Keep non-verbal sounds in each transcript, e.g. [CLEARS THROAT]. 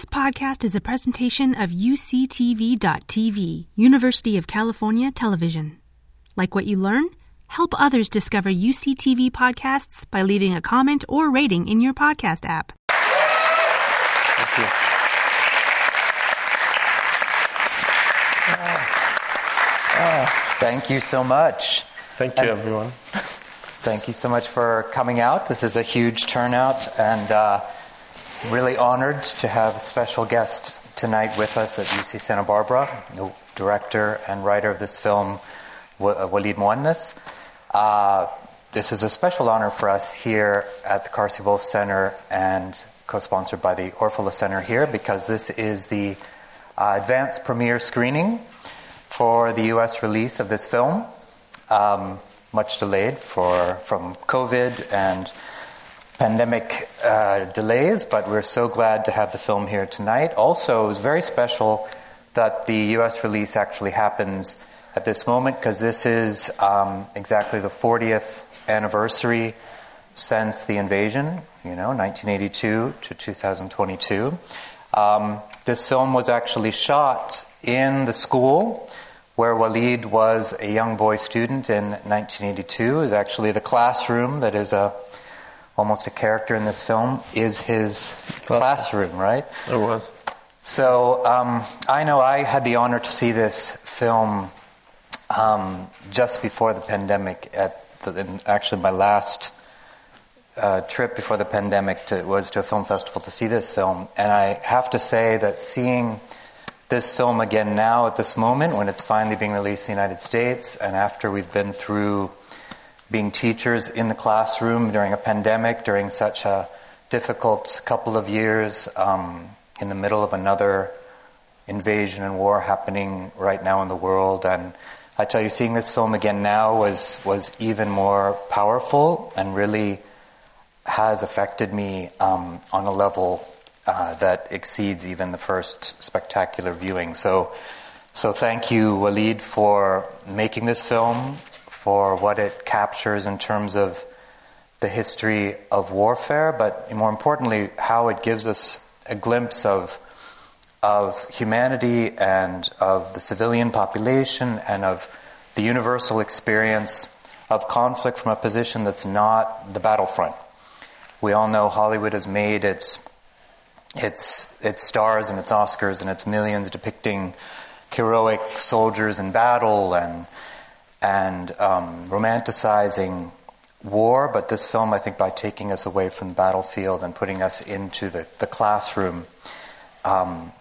This podcast is a presentation of UCTV.tv, University of California Television. Like what you learn? Help others discover UCTV podcasts by leaving a comment or rating in your podcast app. Thank you. Oh, thank you so much. Thank you, everyone. [LAUGHS] Thank you so much for coming out. This is a huge turnout, and uh, really honored to have a special guest tonight with us at UC Santa Barbara, the director and writer of this film, uh, Walid Mouaness. Uh, this is a special honor for us here at the Carsey Wolf Center and co-sponsored by the Orfalea Center here because this is the uh, advanced premiere screening for the U.S. release of this film. Um, much delayed for from COVID and pandemic uh, delays, but we're so glad to have the film here tonight. Also, it was very special that the U.S. release actually happens at this moment because this is um, exactly the 40th anniversary since the invasion. You know, 1982 to 2022. Um, this film was actually shot in the school where Walid was a young boy student in 1982 is actually the classroom that is a almost a character in this film is his classroom, right? It was. So um, I know I had the honor to see this film um, just before the pandemic. At the, actually, my last uh, trip before the pandemic to, was to a film festival to see this film, and I have to say that seeing this film again now at this moment when it's finally being released in the United States and after we've been through being teachers in the classroom during a pandemic, during such a difficult couple of years, um, in the middle of another invasion and war happening right now in the world. And I tell you, seeing this film again now was, was even more powerful and really has affected me um, on a level uh, that exceeds even the first spectacular viewing. So, so thank you, Walid, for making this film, for what it captures in terms of the history of warfare, but more importantly, how it gives us a glimpse of of humanity and of the civilian population and of the universal experience of conflict from a position that's not the battlefront. We all know Hollywood has made its its, its stars and its Oscars and its millions depicting heroic soldiers in battle and, and um, romanticizing war. But this film, I think, by taking us away from the battlefield and putting us into the, the classroom, um,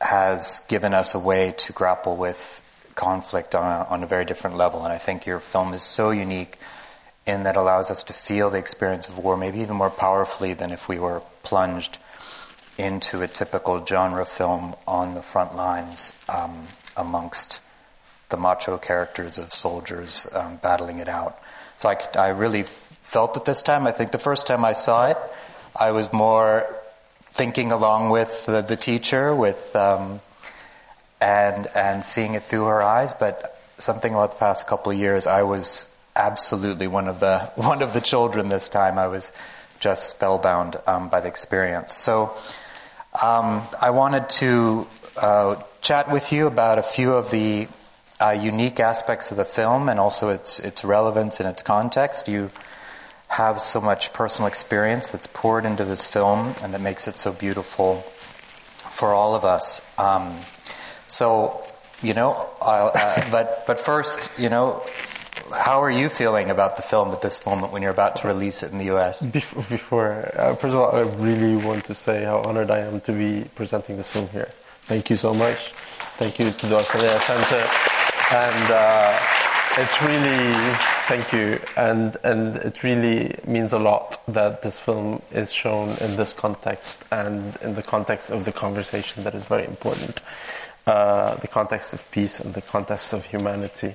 has given us a way to grapple with conflict on a, on a very different level. And I think your film is so unique in that allows us to feel the experience of war maybe even more powerfully than if we were plunged into a typical genre film on the front lines um, amongst the macho characters of soldiers um, battling it out. So I, I really felt it this time. I think the first time I saw it, I was more thinking along with the, the teacher, with um, and and seeing it through her eyes. But something about the past couple of years, I was absolutely one of the [LAUGHS] one of the children this time. I was just spellbound um, by the experience. So um, I wanted to uh, chat with you about a few of the uh, unique aspects of the film and also its its relevance and its context. You have so much personal experience that's poured into this film and that makes it so beautiful for all of us. Um, so, you know, uh, [LAUGHS] but but first, you know, how are you feeling about the film at this moment when you're about to release it in the US? Before, uh, first of all, I really want to say how honored I am to be presenting this film here. Thank you so much. Thank you to the Orfalea Center. And uh, it's really, thank you. And, and it really means a lot that this film is shown in this context and in the context of the conversation that is very important. Uh, the context of peace and the context of humanity.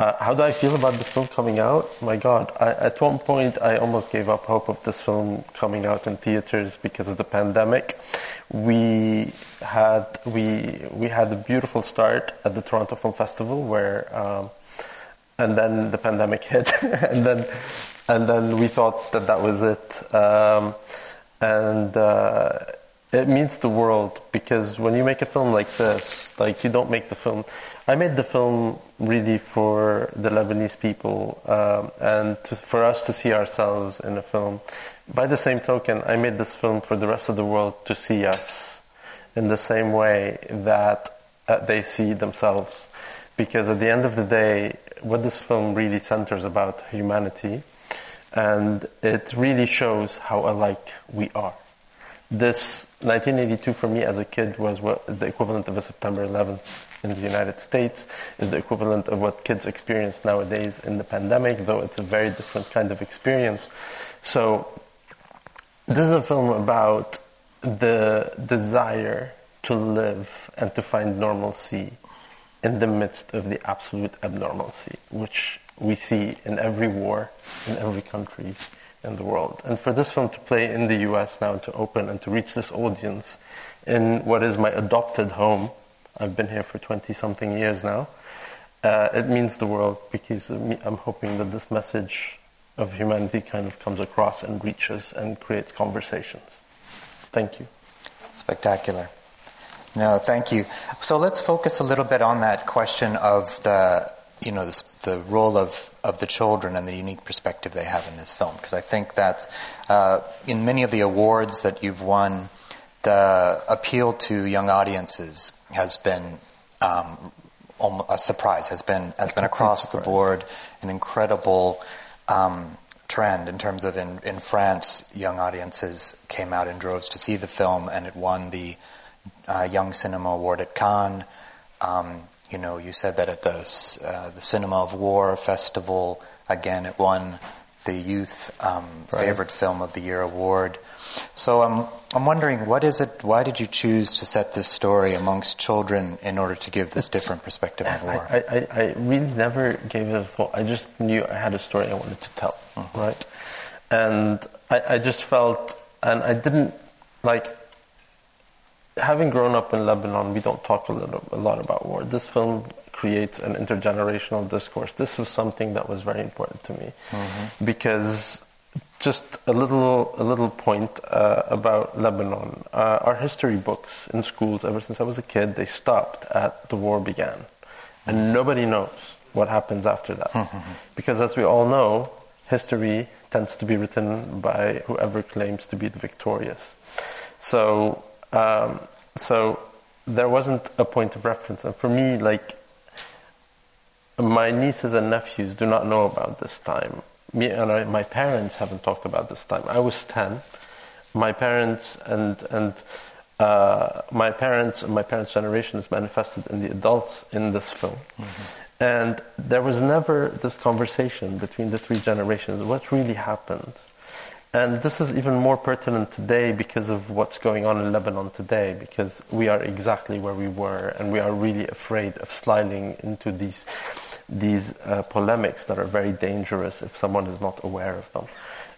Uh, how do I feel about the film coming out? My God, I, at one point I almost gave up hope of this film coming out in theaters because of the pandemic. We had we we had a beautiful start at the Toronto Film Festival where, um, and then the pandemic [LAUGHS] hit, and then and then we thought that that was it, um, and. Uh, it means the world because when you make a film like this, like you don't make the film. I made the film really for the Lebanese people um, and to, for us to see ourselves in a film. By the same token, I made this film for the rest of the world to see us in the same way that uh, they see themselves. Because at the end of the day, what this film really centers about humanity, and it really shows how alike we are. This 1982 for me as a kid was what the equivalent of a September 11th in the United States is the equivalent of what kids experience nowadays in the pandemic, though it's a very different kind of experience. So this is a film about the desire to live and to find normalcy in the midst of the absolute abnormalcy, which we see in every war, in every country in the world. And for this film to play in the US now, to open and to reach this audience in what is my adopted home, I've been here for 20 something years now, uh, it means the world because I'm hoping that this message of humanity kind of comes across and reaches and creates conversations. Thank you. Spectacular. No, thank you. So let's focus a little bit on that question of the, you know, the, the role of, of the children and the unique perspective they have in this film. Because I think that uh, in many of the awards that you've won, the appeal to young audiences has been um, a surprise, has been, has been across the board an incredible um, trend in terms of in, in France, young audiences came out in droves to see the film, and it won the uh, Young Cinema Award at Cannes. Um, you know, you said that at the uh, the Cinema of War festival, again, it won the Youth um, right. Favorite Film of the Year award. So I'm I'm wondering, what is it? Why did you choose to set this story amongst children in order to give this different perspective on war? I, I, I really never gave it a thought. I just knew I had a story I wanted to tell, mm-hmm. right? And I, I just felt, and I didn't like having grown up in Lebanon, we don't talk a, little, a lot about war. This film creates an intergenerational discourse. This was something that was very important to me mm-hmm. because just a little a little point uh, about Lebanon. Uh, our history books in schools, ever since I was a kid, they stopped at the war began, and nobody knows what happens after that, [LAUGHS] because as we all know, history tends to be written by whoever claims to be the victorious. So um, so there wasn't a point of reference. And for me, like, my nieces and nephews do not know about this time. Me and I, my parents haven't talked about this time. I was 10. My parents and, and uh, my parents and my parents' generation is manifested in the adults in this film. Mm-hmm. And there was never this conversation between the three generations. What really happened? And this is even more pertinent today because of what's going on in Lebanon today, because we are exactly where we were, and we are really afraid of sliding into these, these uh, polemics that are very dangerous if someone is not aware of them.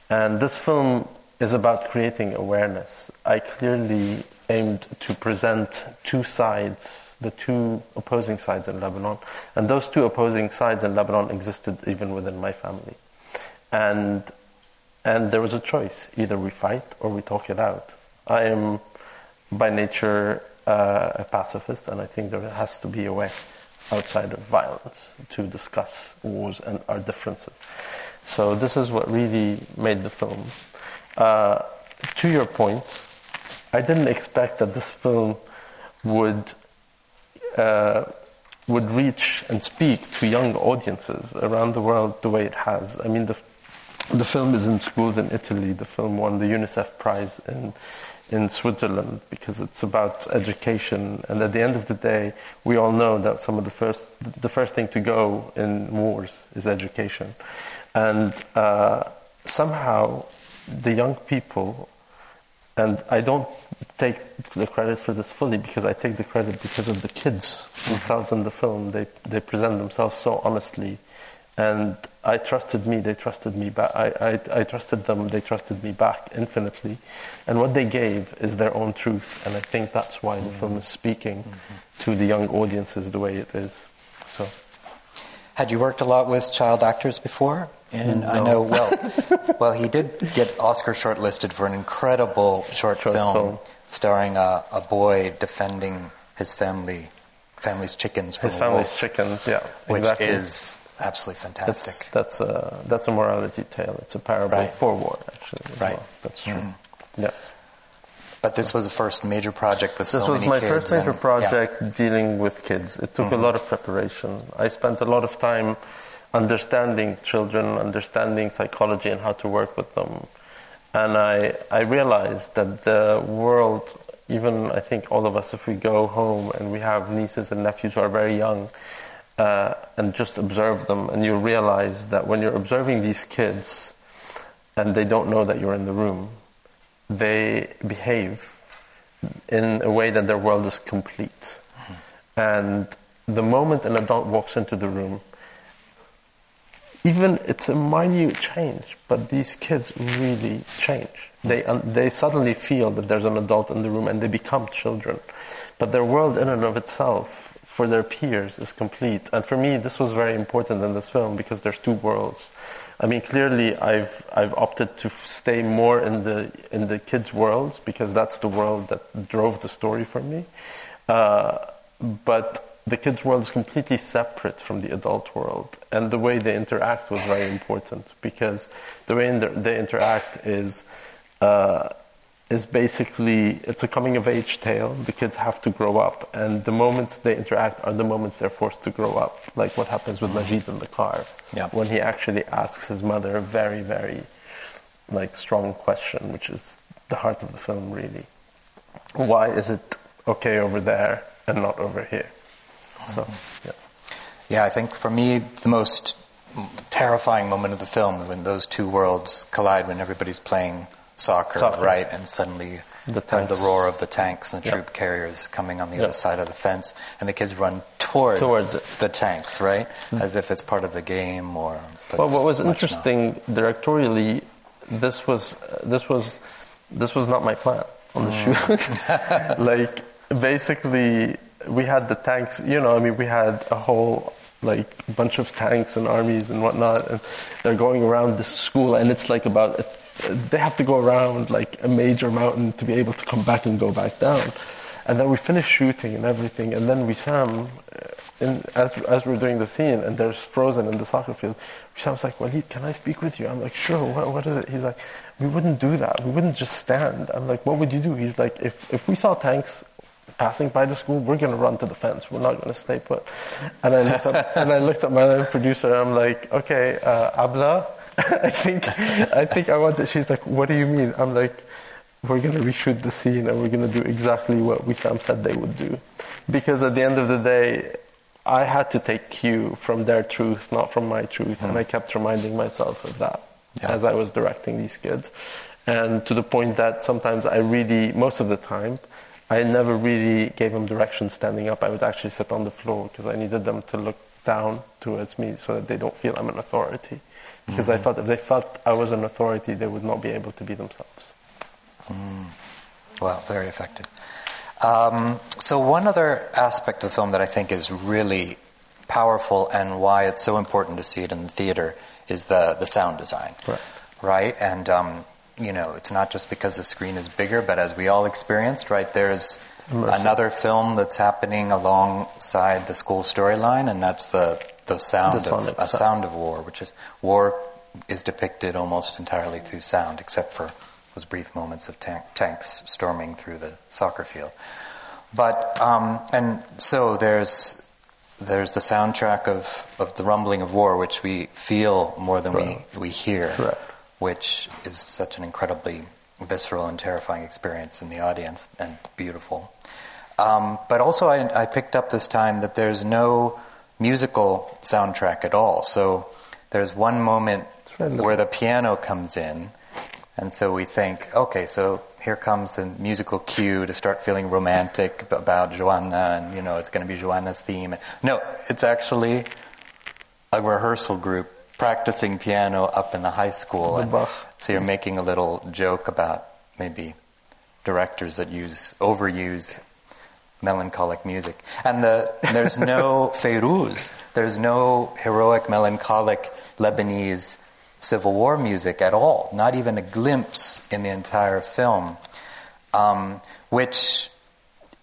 And this film is about creating awareness. I clearly aimed to present two sides, the two opposing sides in Lebanon, and those two opposing sides in Lebanon existed even within my family. And and there was a choice either we fight or we talk it out. I am by nature uh, a pacifist, and I think there has to be a way outside of violence to discuss wars and our differences. So, this is what really made the film. Uh, to your point, I didn't expect that this film would. Uh, would reach and speak to young audiences around the world the way it has. I mean, the the film is in schools in Italy. The film won the UNICEF Prize in, in Switzerland because it's about education. And at the end of the day, we all know that some of the first, the first thing to go in wars is education. And uh, somehow, the young people, and I don't take the credit for this fully because I take the credit because of the kids themselves in the film. They, they present themselves so honestly and I trusted me, they trusted me back. I, I, I, trusted them, they trusted me back infinitely. And what they gave is their own truth. And I think that's why the mm-hmm. film is speaking mm-hmm. to the young audiences the way it is. So, Had you worked a lot with child actors before? And no. I know, [LAUGHS] well, well, he did get Oscar shortlisted for an incredible short, short film, film, starring a, a boy defending his family, family's chickens from His family's wolf, chickens, yeah, which exactly. is absolutely fantastic. That's that's a that's a morality tale. It's a parable Right. for war, actually. Right. Well. That's true. Mhm. Yes. But this was the first major project with This so was my first major and- project dealing with kids. It took Mm-hmm. a lot of preparation. I spent a lot of time understanding children, understanding psychology and how to work with them. And I, I realized that the world, even I think all of us, if we go home and we have nieces and nephews who are very young, uh, and just observe them, and you realize that when you're observing these kids and they don't know that you're in the room, they behave in a way that their world is complete. And the moment an adult walks into the room, even it's a minute change, but these kids really change. They, they suddenly feel that there's an adult in the room and they become children. But their world, in and of itself, for their peers, is complete. And for me, this was very important in this film because there's two worlds. I mean, clearly, I've I've opted to stay more in the in the kids' world because that's the world that drove the story for me. Uh, but the kids' world is completely separate from the adult world, and the way they interact was very important because the way inter- they interact is. Uh, is basically it's a coming of age tale. The kids have to grow up, and the moments they interact are the moments they're forced to grow up. Like what happens with Majid in the car, Yeah. when he actually asks his mother a very, very like strong question, which is the heart of the film, really. Why is it okay over there and not over here? So, mm-hmm. yeah. Yeah, I think for me, the most terrifying moment of the film when those two worlds collide, when everybody's playing soccer, Soccer. right, and suddenly The the roar of the tanks and the Yeah. troop carriers coming on the Yeah. other side of the fence, and the kids run toward Towards it. the tanks, right, hmm. as if it's part of the game or. Well, what was much not. interesting directorially, this was this was this was not my plan on the hmm. shoot. [LAUGHS] like basically, we had the tanks. You know, I mean, we had a whole like bunch of tanks and armies and whatnot, and they're going around this school, and it's like about. They have to go around like a major mountain to be able to come back and go back down. And then we finish shooting and everything, and then we uh, in, as, as we're doing the scene, and there's Frozen in the soccer field, Wissam's like, Walid, can I speak with you? I'm like, sure, what, what is it? He's like, we wouldn't do that. We wouldn't just stand. I'm like, what would you do? He's like, if, if we saw tanks passing by the school, we're going to run to the fence. We're not going to stay put. And I looked at, and I looked at my producer, and I'm like, okay, uh, Abla, [LAUGHS] I think, I think I want that. She's like, what do you mean? I'm like, we're going to reshoot the scene and we're going to do exactly what Wissam said they would do. Because at the end of the day, I had to take cue from their truth, not from my truth. And I hmm. kept reminding myself of that Yeah. as I was directing these kids. And to the point that sometimes I really, most of the time, I never really gave them direction standing up. I would actually sit on the floor because I needed them to look down towards me so that they don't feel I'm an authority. Because I felt if they felt I was an authority, they would not be able to be themselves. Well, very effective. Um, so, one other aspect of the film that I think is really powerful and why it's so important to see it in the theater is the, the sound design. Right. Right? And, um, you know, it's not just because the screen is bigger, but as we all experienced, right, there's another film that's happening alongside the school storyline, and that's the, the sound The of sonic a sound. sound of war, which is war is depicted almost entirely through sound, except for those brief moments of tank, tanks storming through the soccer field. But um, and so there's there's the soundtrack of, of the rumbling of war, which we feel more than Right. we we hear, Correct. which is such an incredibly visceral and terrifying experience in the audience and beautiful. Um, but also, I, I picked up this time that there's no musical soundtrack at all. So there's one moment It's very little. where the piano comes in, and so we think, okay, so here comes the musical cue to start feeling romantic about Joanna, and you know it's going to be Joanna's theme. No, it's actually a rehearsal group practicing piano up in the high school. The and So you're making a little joke about maybe directors that use overuse melancholic music. And the, there's no [LAUGHS] Feiruz, there's no heroic, melancholic Lebanese Civil War music at all, not even a glimpse in the entire film. um, which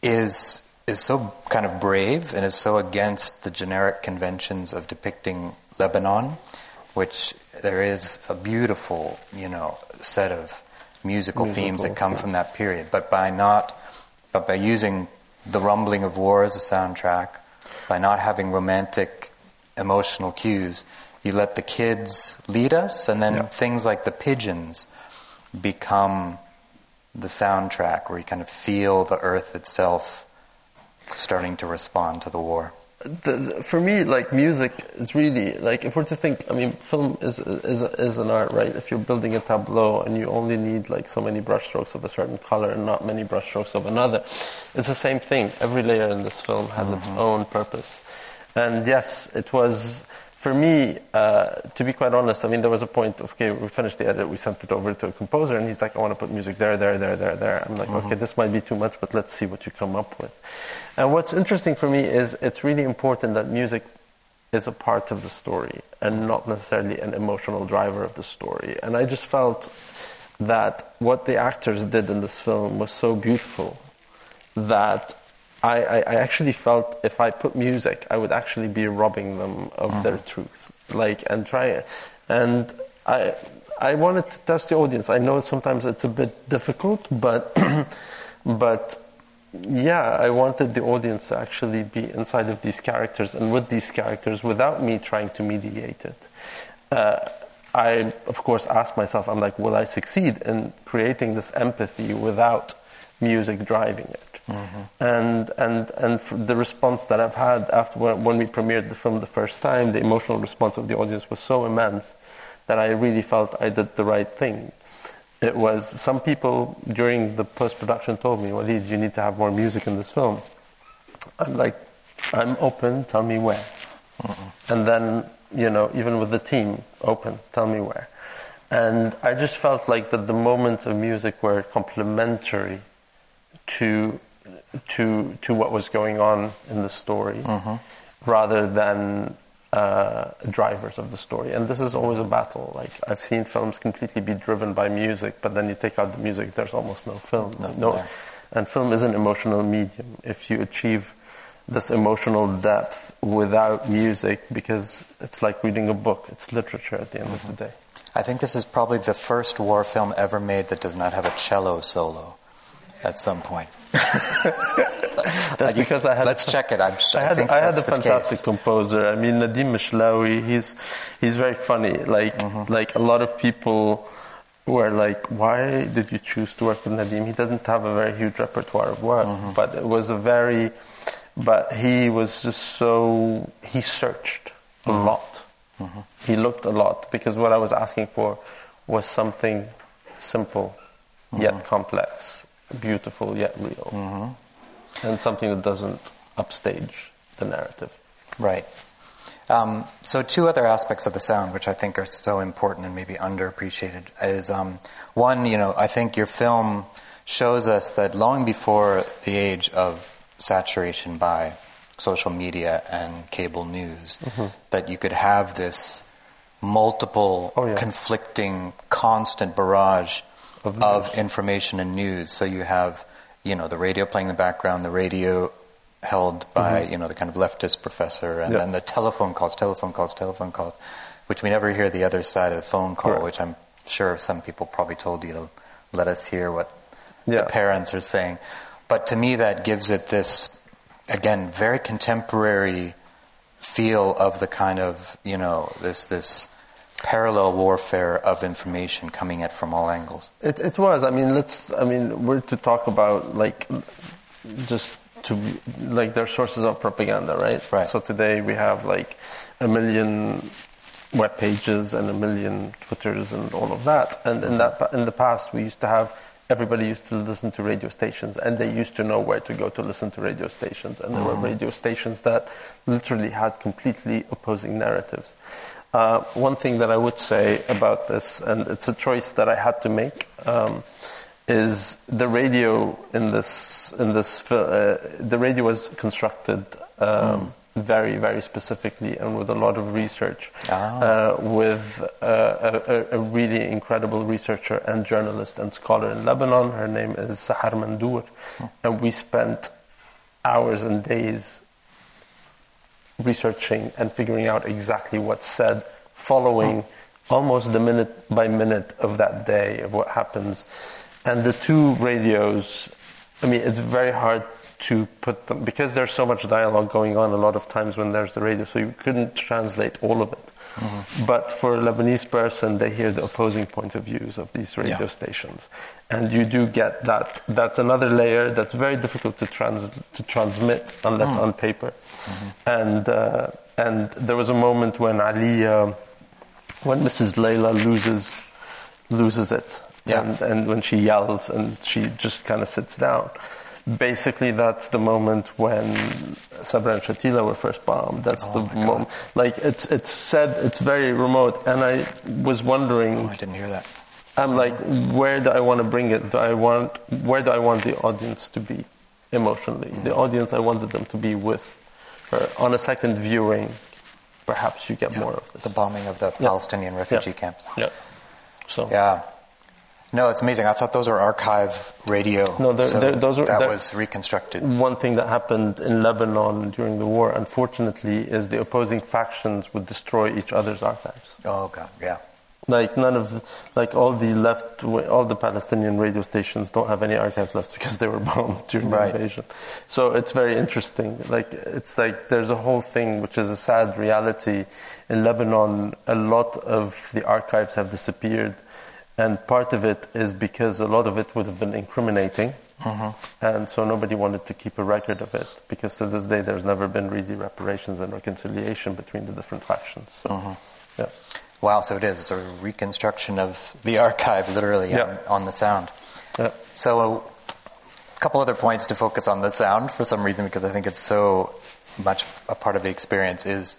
is is so kind of brave and is so against the generic conventions of depicting Lebanon, which there is a beautiful, you know, set of musical, musical themes that come yeah. from that period. But by not, but by using the rumbling of war as a soundtrack, by not having romantic emotional cues, you let the kids lead us, and then yeah. things like the pigeons become the soundtrack, where you kind of feel the earth itself starting to respond to the war. The, the, for me, like music is really like if we're to think. I mean, film is is is an art, right? If you're building a tableau and you only need like so many brushstrokes of a certain color and not many brushstrokes of another, it's the same thing. Every layer in this film has mm-hmm. its own purpose, and yes, it was for me, uh, to be quite honest, I mean, there was a point, of, okay, we finished the edit, we sent it over to a composer, and he's like, I want to put music there, there, there, there, there. I'm like, mm-hmm. okay, this might be too much, but let's see what you come up with. And what's interesting for me is it's really important that music is a part of the story and not necessarily an emotional driver of the story. And I just felt that what the actors did in this film was so beautiful that I, I, I, actually felt if I put music, I would actually be robbing them of mm-hmm. their truth. Like and try, and I I wanted to test the audience. I know sometimes it's a bit difficult, but [CLEARS THROAT] but yeah, I wanted the audience to actually be inside of these characters and with these characters without me trying to mediate it. Uh, I, of course, asked myself, I'm like, will I succeed in creating this empathy without music driving it? Mm-hmm. And and and the response that I've had after when we premiered the film the first time, the emotional response of the audience was so immense that I really felt I did the right thing. It was some people during the post production told me, "Walid, you need to have more music in this film." I'm like, "I'm open. Tell me where." Mm-hmm. And then you know, even with the team, open. Tell me where. And I just felt like that the moments of music were complementary to to to what was going on in the story, mm-hmm. rather than uh, drivers of the story. And this is always a battle. Like I've seen films completely be driven by music, but then you take out the music, there's almost no film. No, no. And film is an emotional medium. If you achieve this emotional depth without music, because it's like reading a book, it's literature at the end mm-hmm. of the mm-hmm. day. I think this is probably the first war film ever made that does not have a cello solo at some point. [LAUGHS] That's because I had. Let's check it. I'm, I had, I, I had a fantastic composer. I mean, Nadim Mishlawi. He's he's very funny. Like mm-hmm. like a lot of people were like, "Why did you choose to work with Nadim? He doesn't have a very huge repertoire of work, mm-hmm. but it was a very, but he was just so he searched a mm-hmm. lot. Mm-hmm. He looked a lot because what I was asking for was something simple yet mm-hmm. complex beautiful yet real, mm-hmm. and something that doesn't upstage the narrative. Right. Um, so, two other aspects of the sound, which I think are so important and maybe underappreciated, is um, one. You know, I think your film shows us that long before the age of saturation by social media and cable news, mm-hmm. that you could have this multiple, oh, yeah. conflicting, constant barrage of, of information and news. So you have, you know, the radio playing in the background, the radio held by, mm-hmm. you know, the kind of leftist professor, and yeah. then the telephone calls, telephone calls, telephone calls, which we never hear the other side of the phone call, Correct. which I'm sure some people probably told you to let us hear what yeah. the parents are saying. But to me, that gives it this, again, very contemporary feel of the kind of, you know, this, this parallel warfare of information coming at from all angles. It, it was. I mean, let's. I mean, we're to talk about like just to like their sources of propaganda, right? Right. So today we have like a million web pages and a million Twitters and all of that. And in that in the past, we used to have everybody used to listen to radio stations and they used to know where to go to listen to radio stations and there mm-hmm. were radio stations that literally had completely opposing narratives uh, one thing that I would say about this, and it's a choice that I had to make, um, is the radio in this in this uh, the radio was constructed um, mm. very, very specifically and with a lot of research, Ah. uh, with uh, a, a, really incredible researcher and journalist and scholar in Lebanon. Her name is Sahar Mandour. And we spent hours and days researching and figuring out exactly what's said, following hmm. almost the minute by minute of that day of what happens. And the two radios, I mean, it's very hard to put them because there's so much dialogue going on a lot of times when there's the radio, so you couldn't translate all of it. But for a Lebanese person, they hear the opposing points of views of these radio Yeah. stations, and you do get that. That's another layer that's very difficult to trans to transmit unless on paper. And uh, and there was a moment when Ali, uh, when Mrs. Layla loses loses it, Yeah. and and when she yells and she just kind of sits down. Basically, that's the moment when Sabra and Shatila were first bombed. That's Oh the moment. Like it's it's said, it's very remote, and I was wondering. Oh, I didn't hear that. I'm like, where do I want to bring it? Do I want where do I want the audience to be emotionally? The mm. audience, I wanted them to be with her. On a second viewing, perhaps you get more of this. The bombing of the Yeah. Palestinian refugee Yeah. camps. Yeah. So Yeah. No, it's amazing. I thought those were archive radio. No, they're- so they're- those were- that was reconstructed. one thing that happened in Lebanon during the war, unfortunately, is the opposing factions would destroy each other's archives. Oh God, yeah. Like none of, like all the left, all the Palestinian radio stations don't have any archives left because they were [LAUGHS] bombed during Right. the invasion. So it's very interesting. Like it's like there's a whole thing which is a sad reality in Lebanon. A lot of the archives have disappeared, and part of it is because a lot of it would have been incriminating. And so nobody wanted to keep a record of it because to this day there's never been really reparations and reconciliation between the different factions. So, yeah. Wow, so it is. It's a reconstruction of the archive, literally, Yeah. on, on the sound. Yeah. So, a couple other points to focus on the sound for some reason, because I think it's so much a part of the experience, is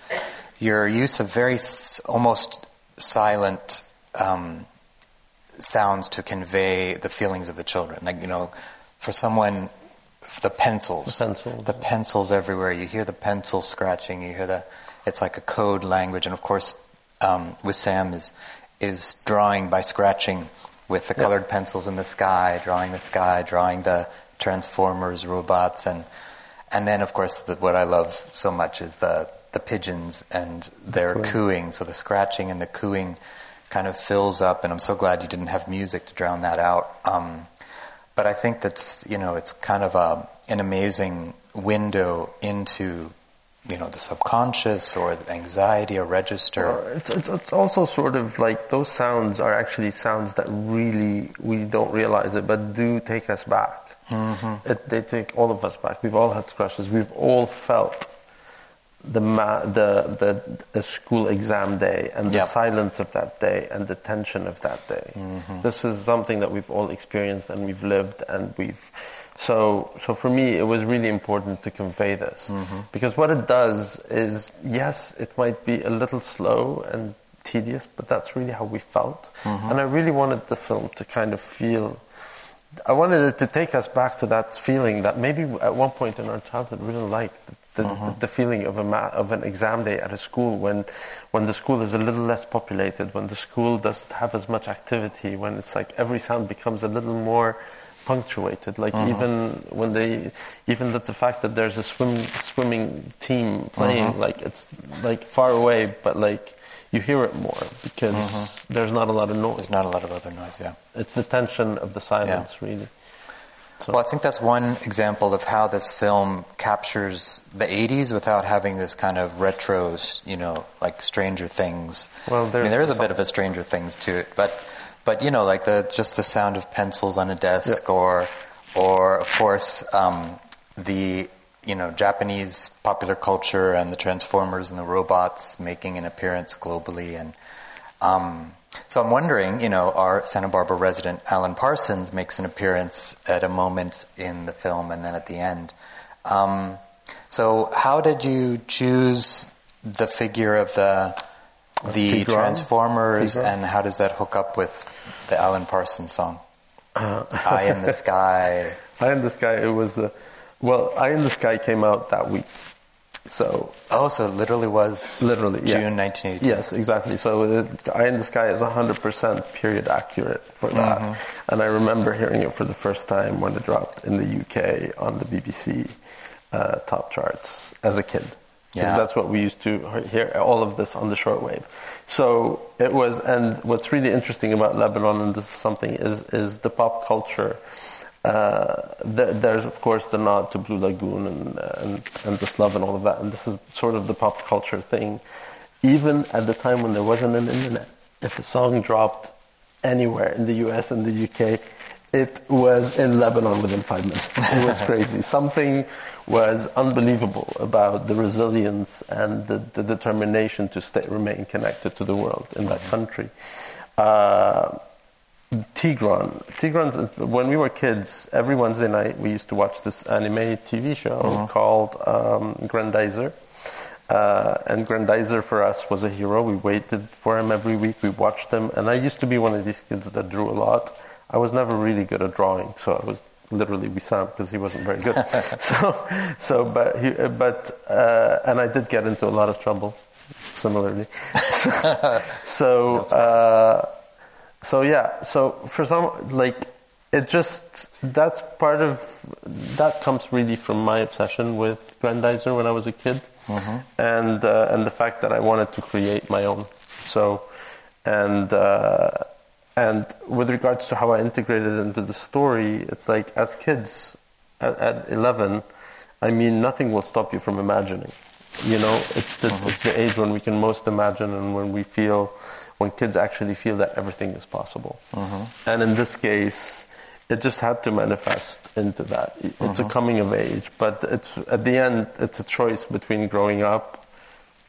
your use of very s- almost silent um, sounds to convey the feelings of the children. Like, you know, for someone, the pencils, The pencils. the pencils everywhere. You hear the pencil scratching. You hear the. It's like a code language, and of course, um, Sam is is drawing by scratching with the colored pencils in the sky, drawing the sky, drawing the transformers, robots, and and then of course the, what I love so much is the the pigeons and their cooing. cooing. So the scratching and the cooing kind of fills up, and I'm so glad you didn't have music to drown that out. Um, but I think that's you know it's kind of a, an amazing window into you know the subconscious or the anxiety or register. Well, it's, it's, it's also sort of like those sounds are actually sounds that really we don't realize it, but do take us back. Mm-hmm. It, they take all of us back. We've all had crushes. We've all felt the ma- the the, the school exam day and the Yep. silence of that day and the tension of that day. Mm-hmm. This is something that we've all experienced and we've lived and we've. So, so for me, it was really important to convey this Mm-hmm. because what it does is, yes, it might be a little slow and tedious, but that's really how we felt. Mm-hmm. And I really wanted the film to kind of feel. I wanted it to take us back to that feeling that maybe at one point in our childhood we didn't like the, the, the feeling of a ma- of an exam day at a school when when the school is a little less populated, when the school doesn't have as much activity, when it's like every sound becomes a little more punctuated. Like uh-huh. even when they even that the fact that there's a swim swimming team playing, uh-huh. like it's like far away, but like you hear it more because there's not a lot of noise. There's not a lot of other noise. Yeah. It's the tension of the silence, really. So, Well, I think that's one example of how this film captures the 80s without having this kind of retros, you know, like Stranger Things. Well, I mean, there's there is a bit of a Stranger Things to it, but, but you know, like the just the sound of pencils on a desk, Yeah. or, or of course, um, the you know Japanese popular culture and the Transformers and the robots making an appearance globally, and um, so I'm wondering, you know, our Santa Barbara resident Alan Parsons makes an appearance at a moment in the film and then at the end. Um, so how did you choose the figure of the the Tigran? Transformers, Tigran? and how does that hook up with the Alan Parsons song? Eye in the [LAUGHS] Sky. Eye in the Sky, it was, uh, well, Eye in the Sky came out that week. So Oh, so it literally was literally yeah. June 1982. Yes, exactly. So it, Eye in the Sky is 100% period accurate for that. Mm-hmm. And I remember hearing it for the first time when it dropped in the UK on the BBC uh, top charts as a kid. Because Yeah. that's what we used to hear all of this on the shortwave. So it was, and what's really interesting about Lebanon, and this is something, is is the pop culture. Uh, th- there's of course the nod to Blue Lagoon and, and and this love and all of that, and this is sort of the pop culture thing. Even at the time when there wasn't an internet, if a song dropped anywhere in the U.S. and the UK, it was in Lebanon within five minutes. It was [LAUGHS] crazy. Something was unbelievable about the resilience and the, the determination to stay remain connected to the world in that country. Uh, Tigran. Tigran's, when we were kids, every Wednesday night we used to watch this anime TV show called um, Grandizer. Uh, and Grandizer for us was a hero. We waited for him every week. We watched him. And I used to be one of these kids that drew a lot. I was never really good at drawing, so I was literally Wissam because he wasn't very good. [LAUGHS] so, so, but, he, but, uh, and I did get into a lot of trouble, similarly. [LAUGHS] so, [LAUGHS] uh, so yeah, so for some, like, it just, that's part of, that comes really from my obsession with Grandizer when I was a kid. And, uh, and the fact that I wanted to create my own. So, and, uh, and with regards to how I integrated it into the story, it's like as kids at, at 11, I mean, nothing will stop you from imagining. You know, it's the, it's the age when we can most imagine and when we feel, when kids actually feel that everything is possible. Mm-hmm. And in this case, it just had to manifest into that. It's a mm-hmm. coming of age, but it's at the end, it's a choice between growing up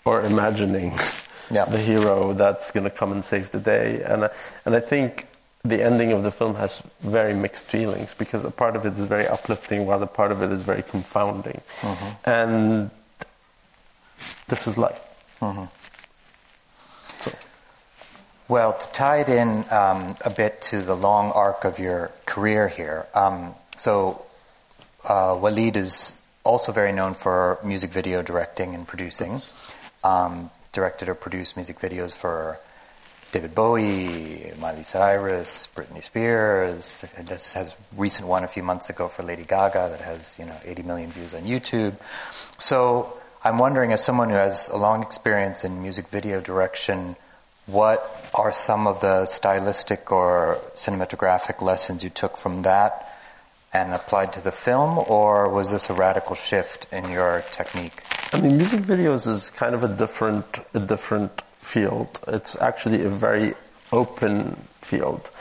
or imagining [LAUGHS] Yeah. the hero that's going to come and save the day. And I, and I think the ending of the film has very mixed feelings because a part of it is very uplifting, while a part of it is very confounding. Mm-hmm. And this is life. So. Well, to tie it in um, a bit to the long arc of your career here, um, so uh, Walid is also very known for music video directing and producing. Um, directed or produced music videos for David Bowie, Miley Cyrus, Britney Spears. And just has recent one a few months ago for Lady Gaga that has you know 80 million views on YouTube. So I'm wondering, as someone who has a long experience in music video direction, what are some of the stylistic or cinematographic lessons you took from that and applied to the film, or was this a radical shift in your technique? I mean, music videos is kind of a different, a different field. It's actually a very open field.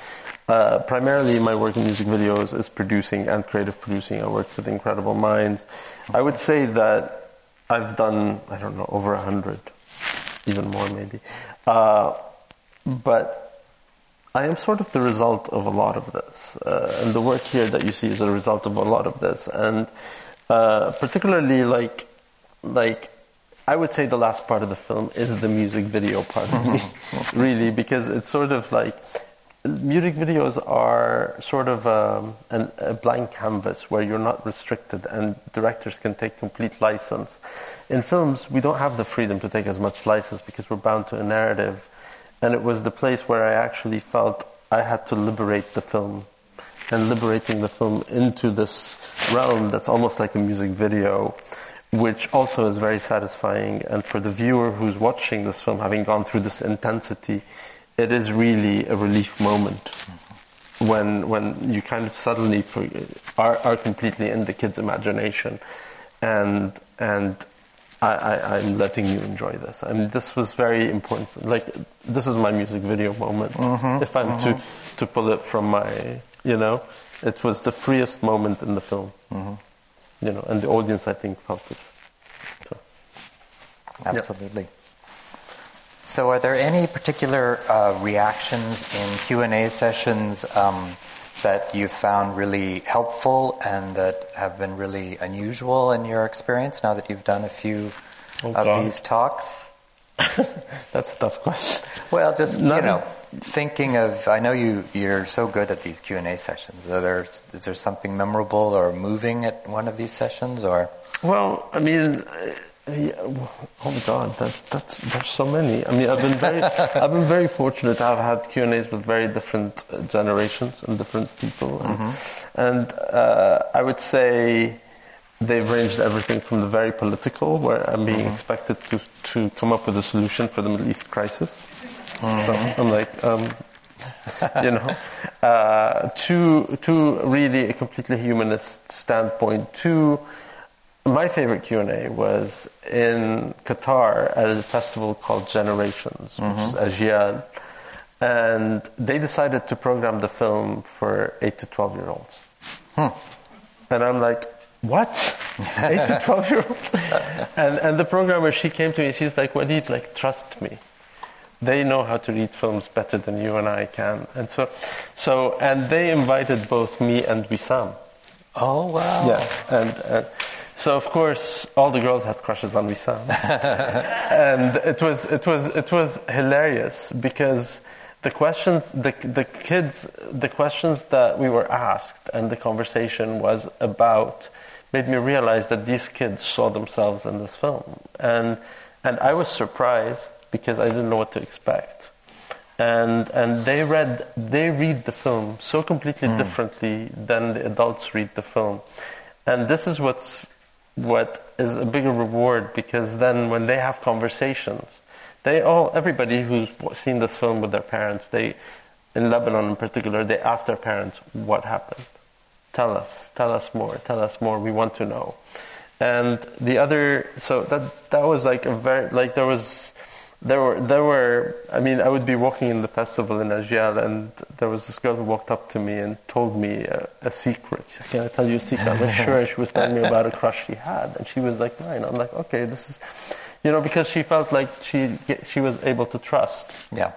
Uh, primarily, my work in music videos is producing and creative producing. I work with incredible minds. I would say that I've done, I don't know, over a hundred, even more maybe. Uh, but I am sort of the result of a lot of this. Uh, and the work here that you see is a result of a lot of this. And uh, particularly, like, like, I would say the last part of the film is the music video part of me, [LAUGHS] [LAUGHS] really, because it's sort of like music videos are sort of um, an, a blank canvas where you're not restricted and directors can take complete license. In films, we don't have the freedom to take as much license because we're bound to a narrative. And it was the place where I actually felt I had to liberate the film and liberating the film into this realm that's almost like a music video, which also is very satisfying. And for the viewer who's watching this film, having gone through this intensity, it is really a relief moment when when you kind of suddenly are are completely in the kid's imagination, and and I, I, I'm letting you enjoy this. I mean, this was very important. For, like, this is my music video moment. Mm-hmm. if I'm to mm-hmm. to pull it from my, you know, it was the freest moment in the film. Mm-hmm. You know, and the audience, I think, felt it. So. Absolutely. So, are there any particular uh, reactions in Q and A sessions um, that you found really helpful and that have been really unusual in your experience? Now that you've done a few Oh, of God. these talks. [LAUGHS] That's a tough question. Well, just Not you know, as- thinking of. I know you. You're so good at these Q and A sessions. Are there? Is there something memorable or moving at one of these sessions, or? Well, I mean, Yeah, oh my God, that, that's there's so many. I mean, I've been very, [LAUGHS] I've been very fortunate to have had Q and A's with very different uh, generations and different people, and, mm-hmm. and uh, I would say they've ranged everything from the very political, where I'm being mm-hmm. expected to to come up with a solution for the Middle East crisis. Mm-hmm. So I'm like, um, you know, uh, to to really a completely humanist standpoint, to my favorite Q&A was in Qatar at a festival called Generations, which mm-hmm. is Ajyal. And they decided to program the film for 8 to 12 year olds. Hmm. And I'm like, what? [LAUGHS] 8 to 12 year olds? and, and the programmer, she came to me, she's like, Walid, like, trust me. They know how to read films better than you and I can. And so, so and they invited both me and Wissam. Oh, wow. Yes. And, and so of course, all the girls had crushes on Wissam, [LAUGHS] and it was it was it was hilarious because the questions the the kids the questions that we were asked and the conversation was about made me realize that these kids saw themselves in this film, and and I was surprised because I didn't know what to expect. And, and they read they read the film so completely mm. differently than the adults read the film and this is what's what is a bigger reward because then when they have conversations, they all, everybody who's seen this film with their parents, they, in Lebanon in particular, they ask their parents, what happened? Tell us, tell us more, tell us more, we want to know. And the other, so that, that was like a very, like there was, there were there were I mean I would be walking in the festival in Ajyal and there was this girl who walked up to me and told me a, a secret. She said, Can I tell you a secret? I'm like, [LAUGHS] sure. she was telling me about a crush she had, and she was like nine. I'm like, okay, this is, you know, because she felt like she she was able to trust. Yeah.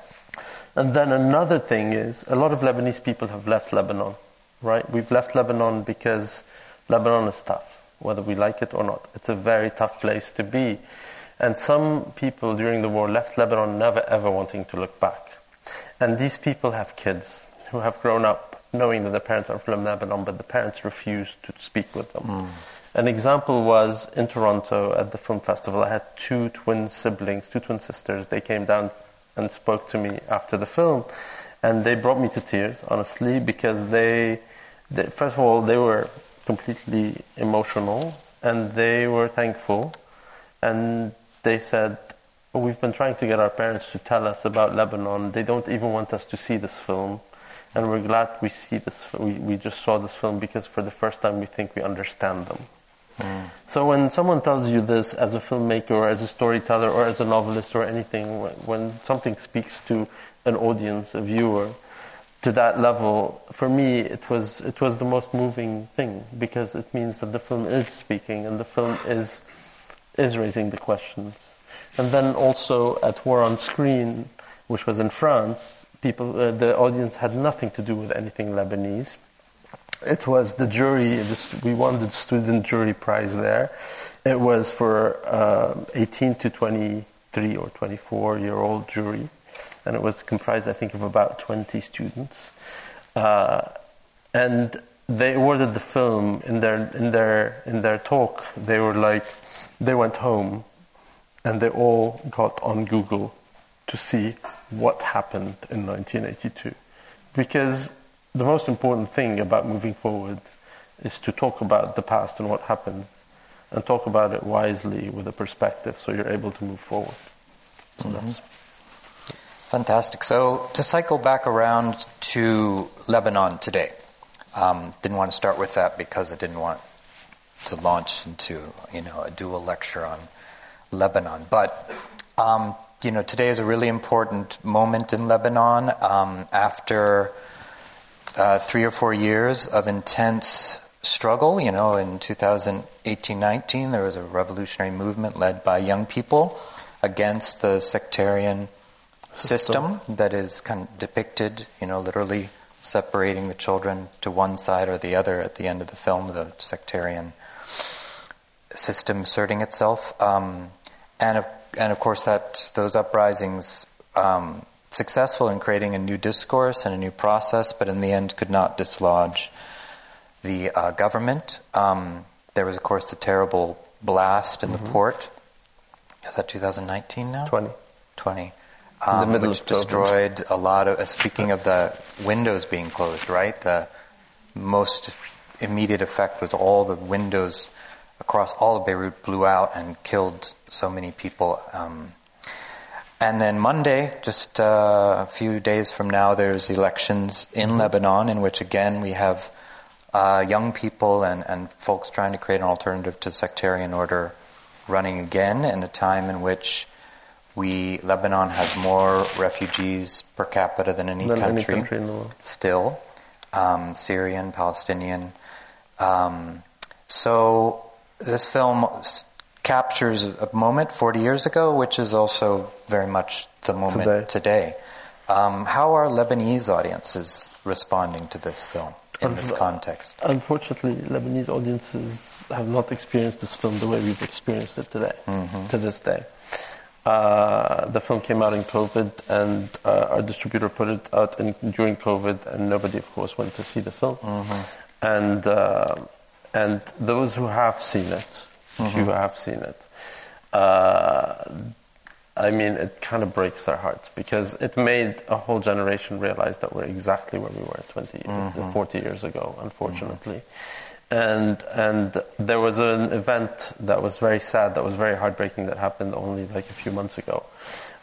And then another thing is a lot of Lebanese people have left Lebanon, right? We've left Lebanon because Lebanon is tough, whether we like it or not. It's a very tough place to be. And some people during the war left Lebanon never ever wanting to look back. And these people have kids who have grown up knowing that their parents are from Lebanon, but the parents refused to speak with them. Mm. An example was in Toronto at the film festival. I had two twin siblings, two twin sisters. They came down and spoke to me after the film, and they brought me to tears, honestly, because they, they first of all, they were completely emotional and they were thankful, and they said, We've been trying to get our parents to tell us about Lebanon. They don't even want us to see this film. And we're glad we see this. We, we just saw this film because for the first time we think we understand them. Mm. So when someone tells you this as a filmmaker or as a storyteller or as a novelist or anything, when, when something speaks to an audience, a viewer, to that level, for me, it was it was the most moving thing because it means that the film is speaking and the film is is raising the questions. And then also at War on Screen, which was in France, people, uh, the audience had nothing to do with anything Lebanese. It was the jury, we won the student jury prize there. It was for uh, 18 to 23 or 24 year old jury, and it was comprised, I think, of about 20 students. Uh, and they awarded the film in their in their in their talk. They were like, they went home and they all got on Google to see what happened in 1982. Because the most important thing about moving forward is to talk about the past and what happened and talk about it wisely with a perspective so you're able to move forward. So mm-hmm. that's fantastic. So to cycle back around to Lebanon today, um, didn't want to start with that because I didn't want to launch into you know a dual lecture on Lebanon. But um, you know today is a really important moment in Lebanon um, after uh, three or four years of intense struggle. You know, in 2018-19, there was a revolutionary movement led by young people against the sectarian system, system that is kind of depicted, you know, literally separating the children to one side or the other at the end of the film, the sectarian system asserting itself, um, and of, and of course that those uprisings um, successful in creating a new discourse and a new process, but in the end could not dislodge the uh, government. Um, there was of course the terrible blast in mm-hmm. the port Is that 2019 now? 20. 20. the Um, middle which of COVID. destroyed a lot of. Uh, speaking of the windows being closed, right? The most immediate effect was all the windows across all of Beirut blew out and killed so many people. Um, and then Monday, just uh, a few days from now, there's elections in Mm-hmm. Lebanon, in which again we have uh, young people and, and folks trying to create an alternative to sectarian order running again in a time in which we Lebanon has more refugees per capita than any Than any country, country in the world. still, um, Syrian, Palestinian. Um, so this film captures a moment 40 years ago, which is also very much the moment Today. today. Um, how are Lebanese audiences responding to this film in this context? Unfortunately, Lebanese audiences have not experienced this film the way we've experienced it today, Mm-hmm. to this day. Uh, the film came out in COVID, and uh, our distributor put it out in, during COVID, and nobody, of course, went to see the film. Mm-hmm. And uh, and those who have seen it, Mm-hmm. few have seen it, uh, I mean, it kind of breaks their hearts because it made a whole generation realize that we're exactly where we were 20, 40 years ago, unfortunately. And, and there was an event that was very sad, that was very heartbreaking, that happened only like a few months ago.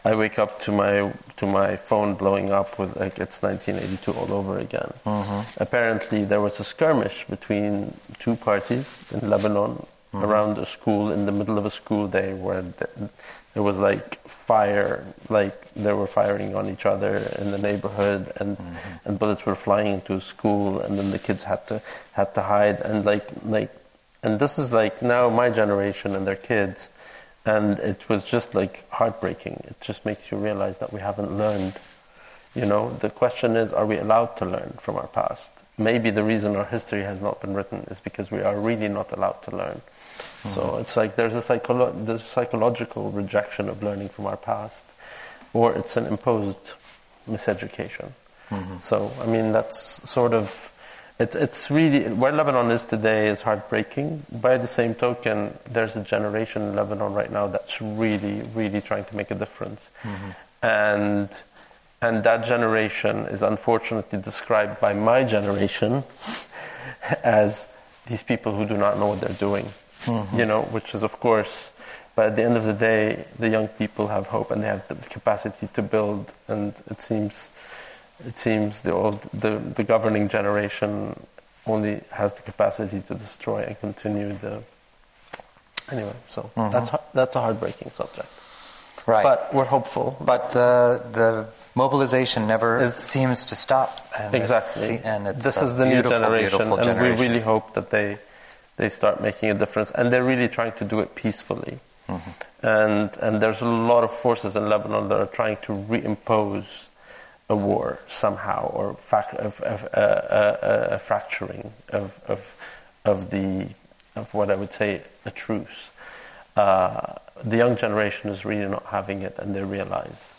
I wake up to my to my phone blowing up with like it's 1982 all over again. Mm-hmm. Apparently, there was a skirmish between two parties in Lebanon mm-hmm. around a school in the middle of a school day where there was like fire, like they were firing on each other in the neighborhood, and mm-hmm. and bullets were flying into a school, and then the kids had to had to hide, and like like, and this is like now my generation and their kids, and it was just like heartbreaking. It just makes you realize that we haven't learned. You know, the question is, are we allowed to learn from our past? Maybe the reason our history has not been written is because we are really not allowed to learn. Mm-hmm. So it's like there's a psycholo- there's psychological rejection of learning from our past, or it's an imposed miseducation. Mm-hmm. So I mean that's sort of it's it's really where Lebanon is today is heartbreaking. By the same token, there's a generation in Lebanon right now that's really really trying to make a difference, mm-hmm. and and that generation is unfortunately described by my generation [LAUGHS] as these people who do not know what they're doing. Mm-hmm. You know, which is of course. But at the end of the day, the young people have hope and they have the capacity to build. And it seems, it seems the old, the, the governing generation only has the capacity to destroy and continue the. Anyway, so that's that's a heartbreaking subject. Right. But we're hopeful. But the the mobilization never Is- seems to stop. And exactly. It's, and it's this is the new generation, beautiful and we really hope that they they start making a difference, and they're really trying to do it peacefully. Mm-hmm. And and there's a lot of forces in Lebanon that are trying to reimpose a war somehow, or fac- of, of, uh, uh, a fracturing of, of of the of what I would say a truce. Uh, the young generation is really not having it, and they realize,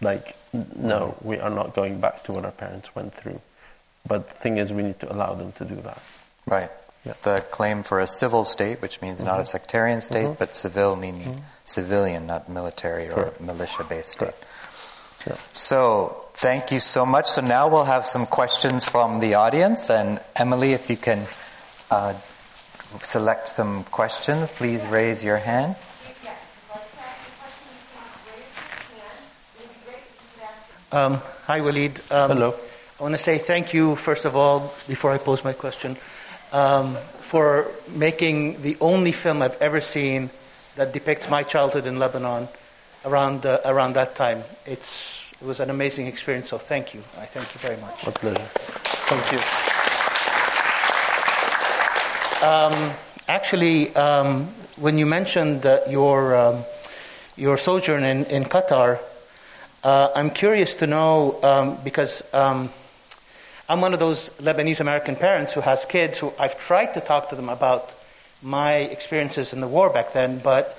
like, no, we are not going back to what our parents went through. But the thing is, we need to allow them to do that. Right. Yeah. The claim for a civil state, which means not a sectarian state, but civil, meaning civilian, not military or militia based state. Yeah. So, thank you so much. So, now we'll have some questions from the audience. And Emily, if you can uh, select some questions, please raise your hand. Um, hi, Walid. Um, Hello. I want to say thank you, first of all, before I pose my question, um, for making the only film I've ever seen that depicts my childhood in Lebanon around, uh, around that time. It's, it was an amazing experience, so thank you. I thank you very much. My pleasure. Thank you. Actually, um, when you mentioned uh, your, um, your sojourn in, in Qatar, uh, I'm curious to know um, because um, I'm one of those Lebanese American parents who has kids who I've tried to talk to them about my experiences in the war back then, but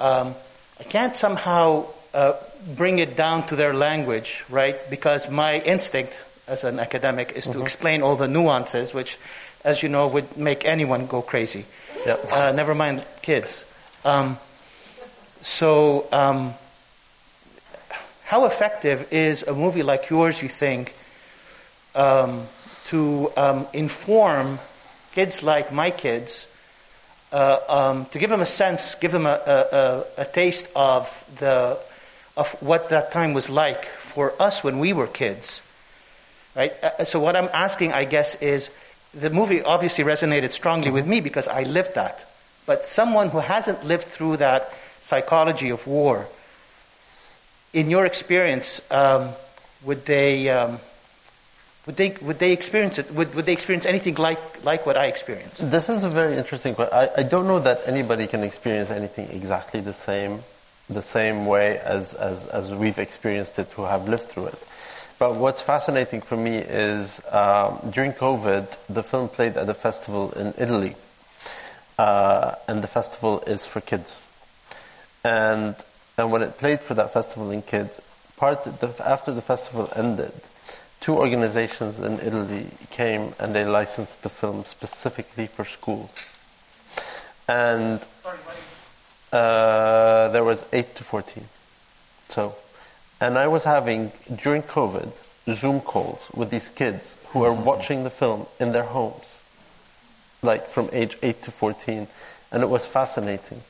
um, I can't somehow uh, bring it down to their language, right? Because my instinct as an academic is to explain all the nuances, which, as you know, would make anyone go crazy. Yep. Uh, never mind kids. Um, so, um, how effective is a movie like yours, you think, um, to um, inform kids like my kids, uh, um, to give them a sense, give them a, a, a, taste of, the, of what that time was like for us when we were kids? Right? Uh, so, what I'm asking, I guess, is the movie obviously resonated strongly with me because I lived that. But someone who hasn't lived through that psychology of war, in your experience, um, would they um, would they would they experience it? Would, would they experience anything like like what I experienced? This is a very interesting question. I, I don't know that anybody can experience anything exactly the same the same way as, as, as we've experienced it who have lived through it. But what's fascinating for me is um, during COVID, the film played at a festival in Italy. Uh, and the festival is for kids. And, and when it played for that festival in kids, part the, after the festival ended, two organizations in Italy came and they licensed the film specifically for schools. And uh, there was 8 to 14. So, and I was having, during COVID, Zoom calls with these kids who are watching the film in their homes, like from age 8 to 14. And it was fascinating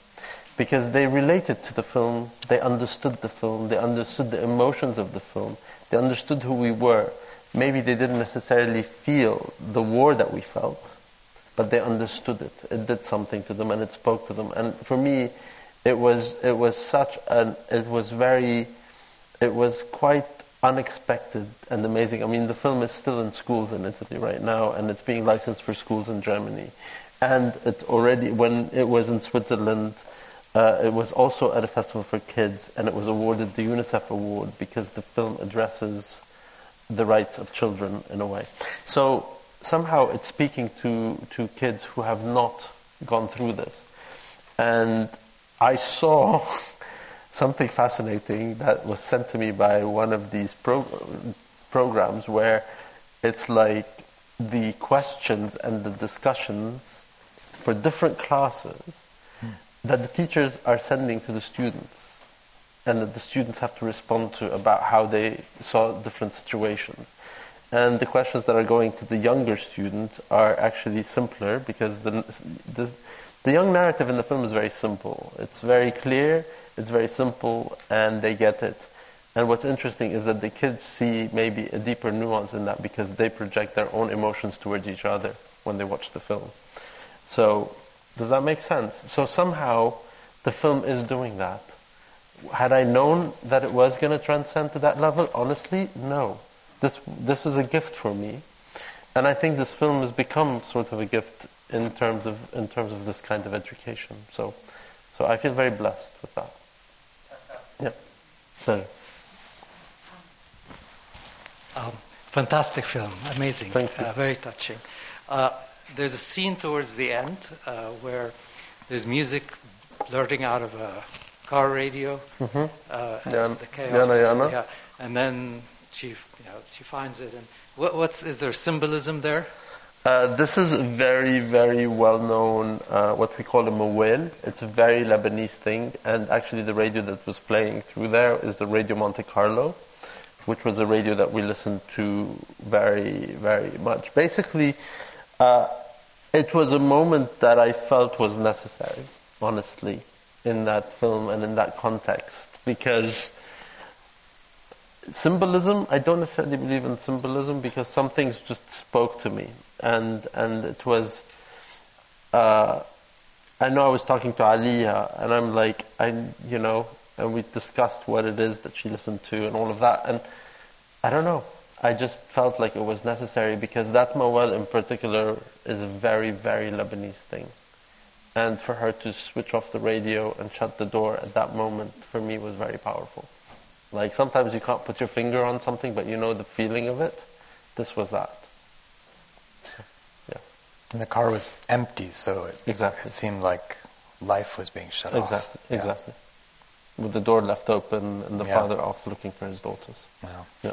because they related to the film, they understood the film, they understood the emotions of the film, they understood who we were. Maybe they didn't necessarily feel the war that we felt, but they understood it. It did something to them and it spoke to them. And for me, it was it was such an it was very it was quite unexpected and amazing. I mean, the film is still in schools in Italy right now, and it's being licensed for schools in Germany. And it already when it was in Switzerland. Uh, it was also at a festival for kids, and it was awarded the UNICEF award because the film addresses the rights of children in a way. So somehow it's speaking to, to kids who have not gone through this. And I saw [LAUGHS] something fascinating that was sent to me by one of these pro- programs where it's like the questions and the discussions for different classes mm. that the teachers are sending to the students and that the students have to respond to about how they saw different situations. And the questions that are going to the younger students are actually simpler because the, the, the young narrative in the film is very simple. It's very clear, it's very simple, and they get it. And what's interesting is that the kids see maybe a deeper nuance in that because they project their own emotions towards each other when they watch the film. So, does that make sense? So, somehow, the film is doing that. Had I known that it was going to transcend to that level, honestly, no. This this is a gift for me, and I think this film has become sort of a gift in terms of in terms of this kind of education. So, so I feel very blessed with that. Yeah. So. Um, fantastic film, amazing, uh, very touching. Uh, there's a scene towards the end uh, where there's music blurting out of a car radio mm-hmm. Uh, Yana, the chaos. Yana, Yana. Yeah, and then she, you know, she finds it. And what, what's is there symbolism there? Uh, this is a very, very well known, uh, what we call a mawal. It's a very Lebanese thing, and actually, the radio that was playing through there is the Radio Monte Carlo, which was a radio that we listened to very, very much. Basically, uh, it was a moment that I felt was necessary, honestly, in that film and in that context, because symbolism, I don't necessarily believe in symbolism because some things just spoke to me. And, and it was, uh, I know I was talking to Aliyah and I'm like, I, you know, and we discussed what it is that she listened to and all of that. And I don't know. I just felt like it was necessary because that mawal in particular is a very, very Lebanese thing. And for her to switch off the radio and shut the door at that moment for me was very powerful. Like sometimes you can't put your finger on something, but you know the feeling of it. This was that. Yeah. And the car was empty, so it, exactly. it seemed like life was being shut exactly. off. Exactly. Exactly. With the door left open and the Yeah. father off looking for his daughters. Wow. Yeah.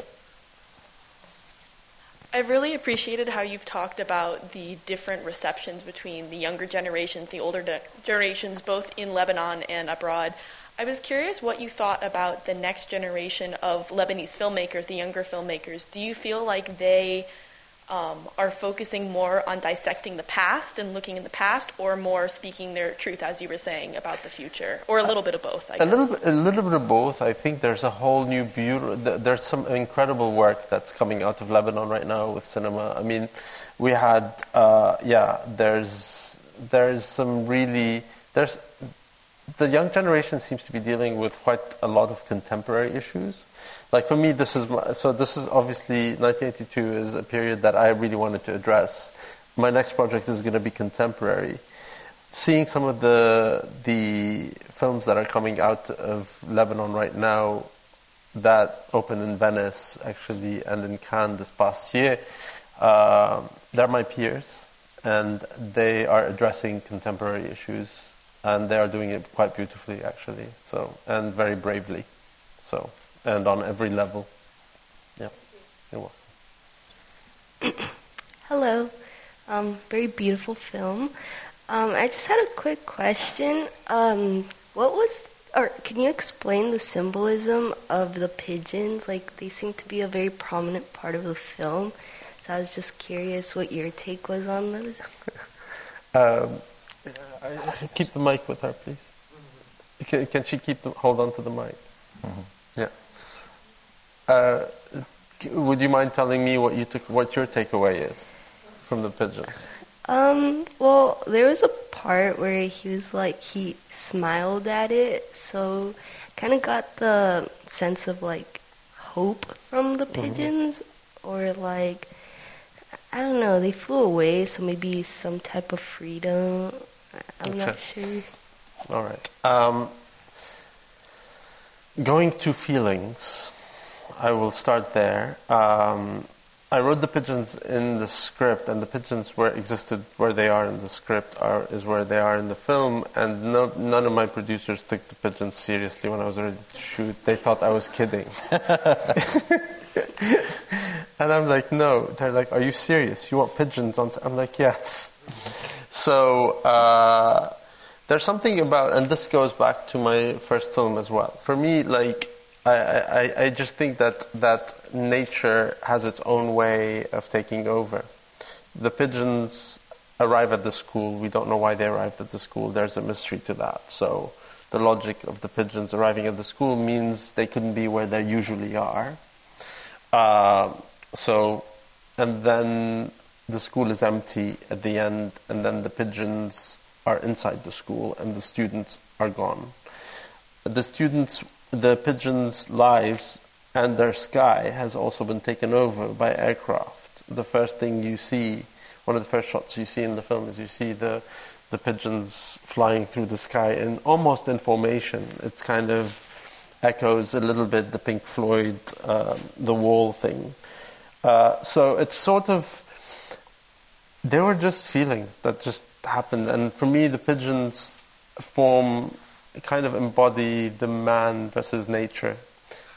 I've really appreciated how you've talked about the different receptions between the younger generations, the older de- generations, both in Lebanon and abroad. I was curious what you thought about the next generation of Lebanese filmmakers, the younger filmmakers. Do you feel like they um, are focusing more on dissecting the past and looking in the past, or more speaking their truth, as you were saying, about the future, or a little bit of both? I a guess. little bit, a little bit of both. I think there's a whole new beauty. There's some incredible work that's coming out of Lebanon right now with cinema. I mean, we had, uh, yeah, there's there's some really there's the young generation seems to be dealing with quite a lot of contemporary issues. Like for me, this is my, so. This is obviously 1982 is a period that I really wanted to address. My next project is going to be contemporary. Seeing some of the the films that are coming out of Lebanon right now, that opened in Venice actually and in Cannes this past year, uh, they're my peers, and they are addressing contemporary issues and they are doing it quite beautifully actually. So and very bravely. So and on every level. Yeah. You're welcome. [COUGHS] Hello. Um, very beautiful film. Um, i just had a quick question. Um, what was or can you explain the symbolism of the pigeons? Like they seem to be a very prominent part of the film. So i was just curious what your take was on those [LAUGHS] keep the mic with her, please. Can, can she keep the, hold on to the mic? Mm-hmm. Yeah. Uh, would you mind telling me what you took, what your takeaway is from the pigeon? Um. Well, there was a part where he was like he smiled at it, so kind of got the sense of like hope from the mm-hmm. pigeons, mm-hmm. or like I don't know, they flew away, so maybe some type of freedom I'm okay. not sure. All right. Um, going to feelings, I will start there. Um, I wrote the pigeons in the script, and the pigeons where existed where they are in the script are is where they are in the film. And no, none of my producers took the pigeons seriously when I was ready to shoot. They thought I was kidding. [LAUGHS] and I'm like, no. They're like, are you serious? You want pigeons on? I'm like, yes. So uh, there's something about, and this goes back to my first film as well. For me, like I, I, I just think that that nature has its own way of taking over. The pigeons arrive at the school. We don't know why they arrived at the school. There's a mystery to that. So the logic of the pigeons arriving at the school means they couldn't be where they usually are. Uh, so, and then the school is empty at the end, and then the pigeons are inside the school, and the students are gone. The students, the pigeons' lives and their sky has also been taken over by aircraft. The first thing you see, one of the first shots you see in the film, is you see the the pigeons flying through the sky in almost in formation. It's kind of echoes a little bit the Pink Floyd, uh, the wall thing. Uh, so it's sort of they were just feelings that just happened. And for me, the pigeons form kind of embody the man versus nature,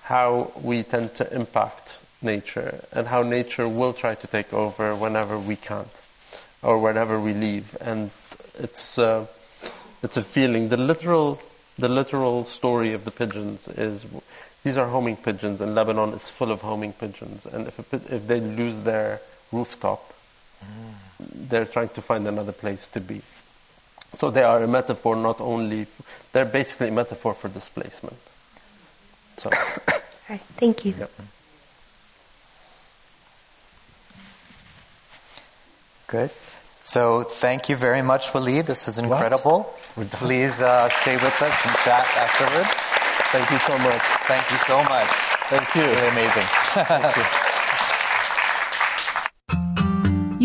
how we tend to impact nature, and how nature will try to take over whenever we can't, or whenever we leave. And it's uh, it's a feeling. The literal the literal story of the pigeons is these are homing pigeons, and Lebanon is full of homing pigeons. And if a, if they lose their rooftop, mm they're trying to find another place to be. So they are a metaphor not only, f- they're basically a metaphor for displacement. So. [COUGHS] All right, thank you. Yep. Good. So thank you very much, Walid. This was incredible. Please uh, stay with us and chat afterwards. Thank you so much. Thank you so much. Thank you. Really amazing. [LAUGHS]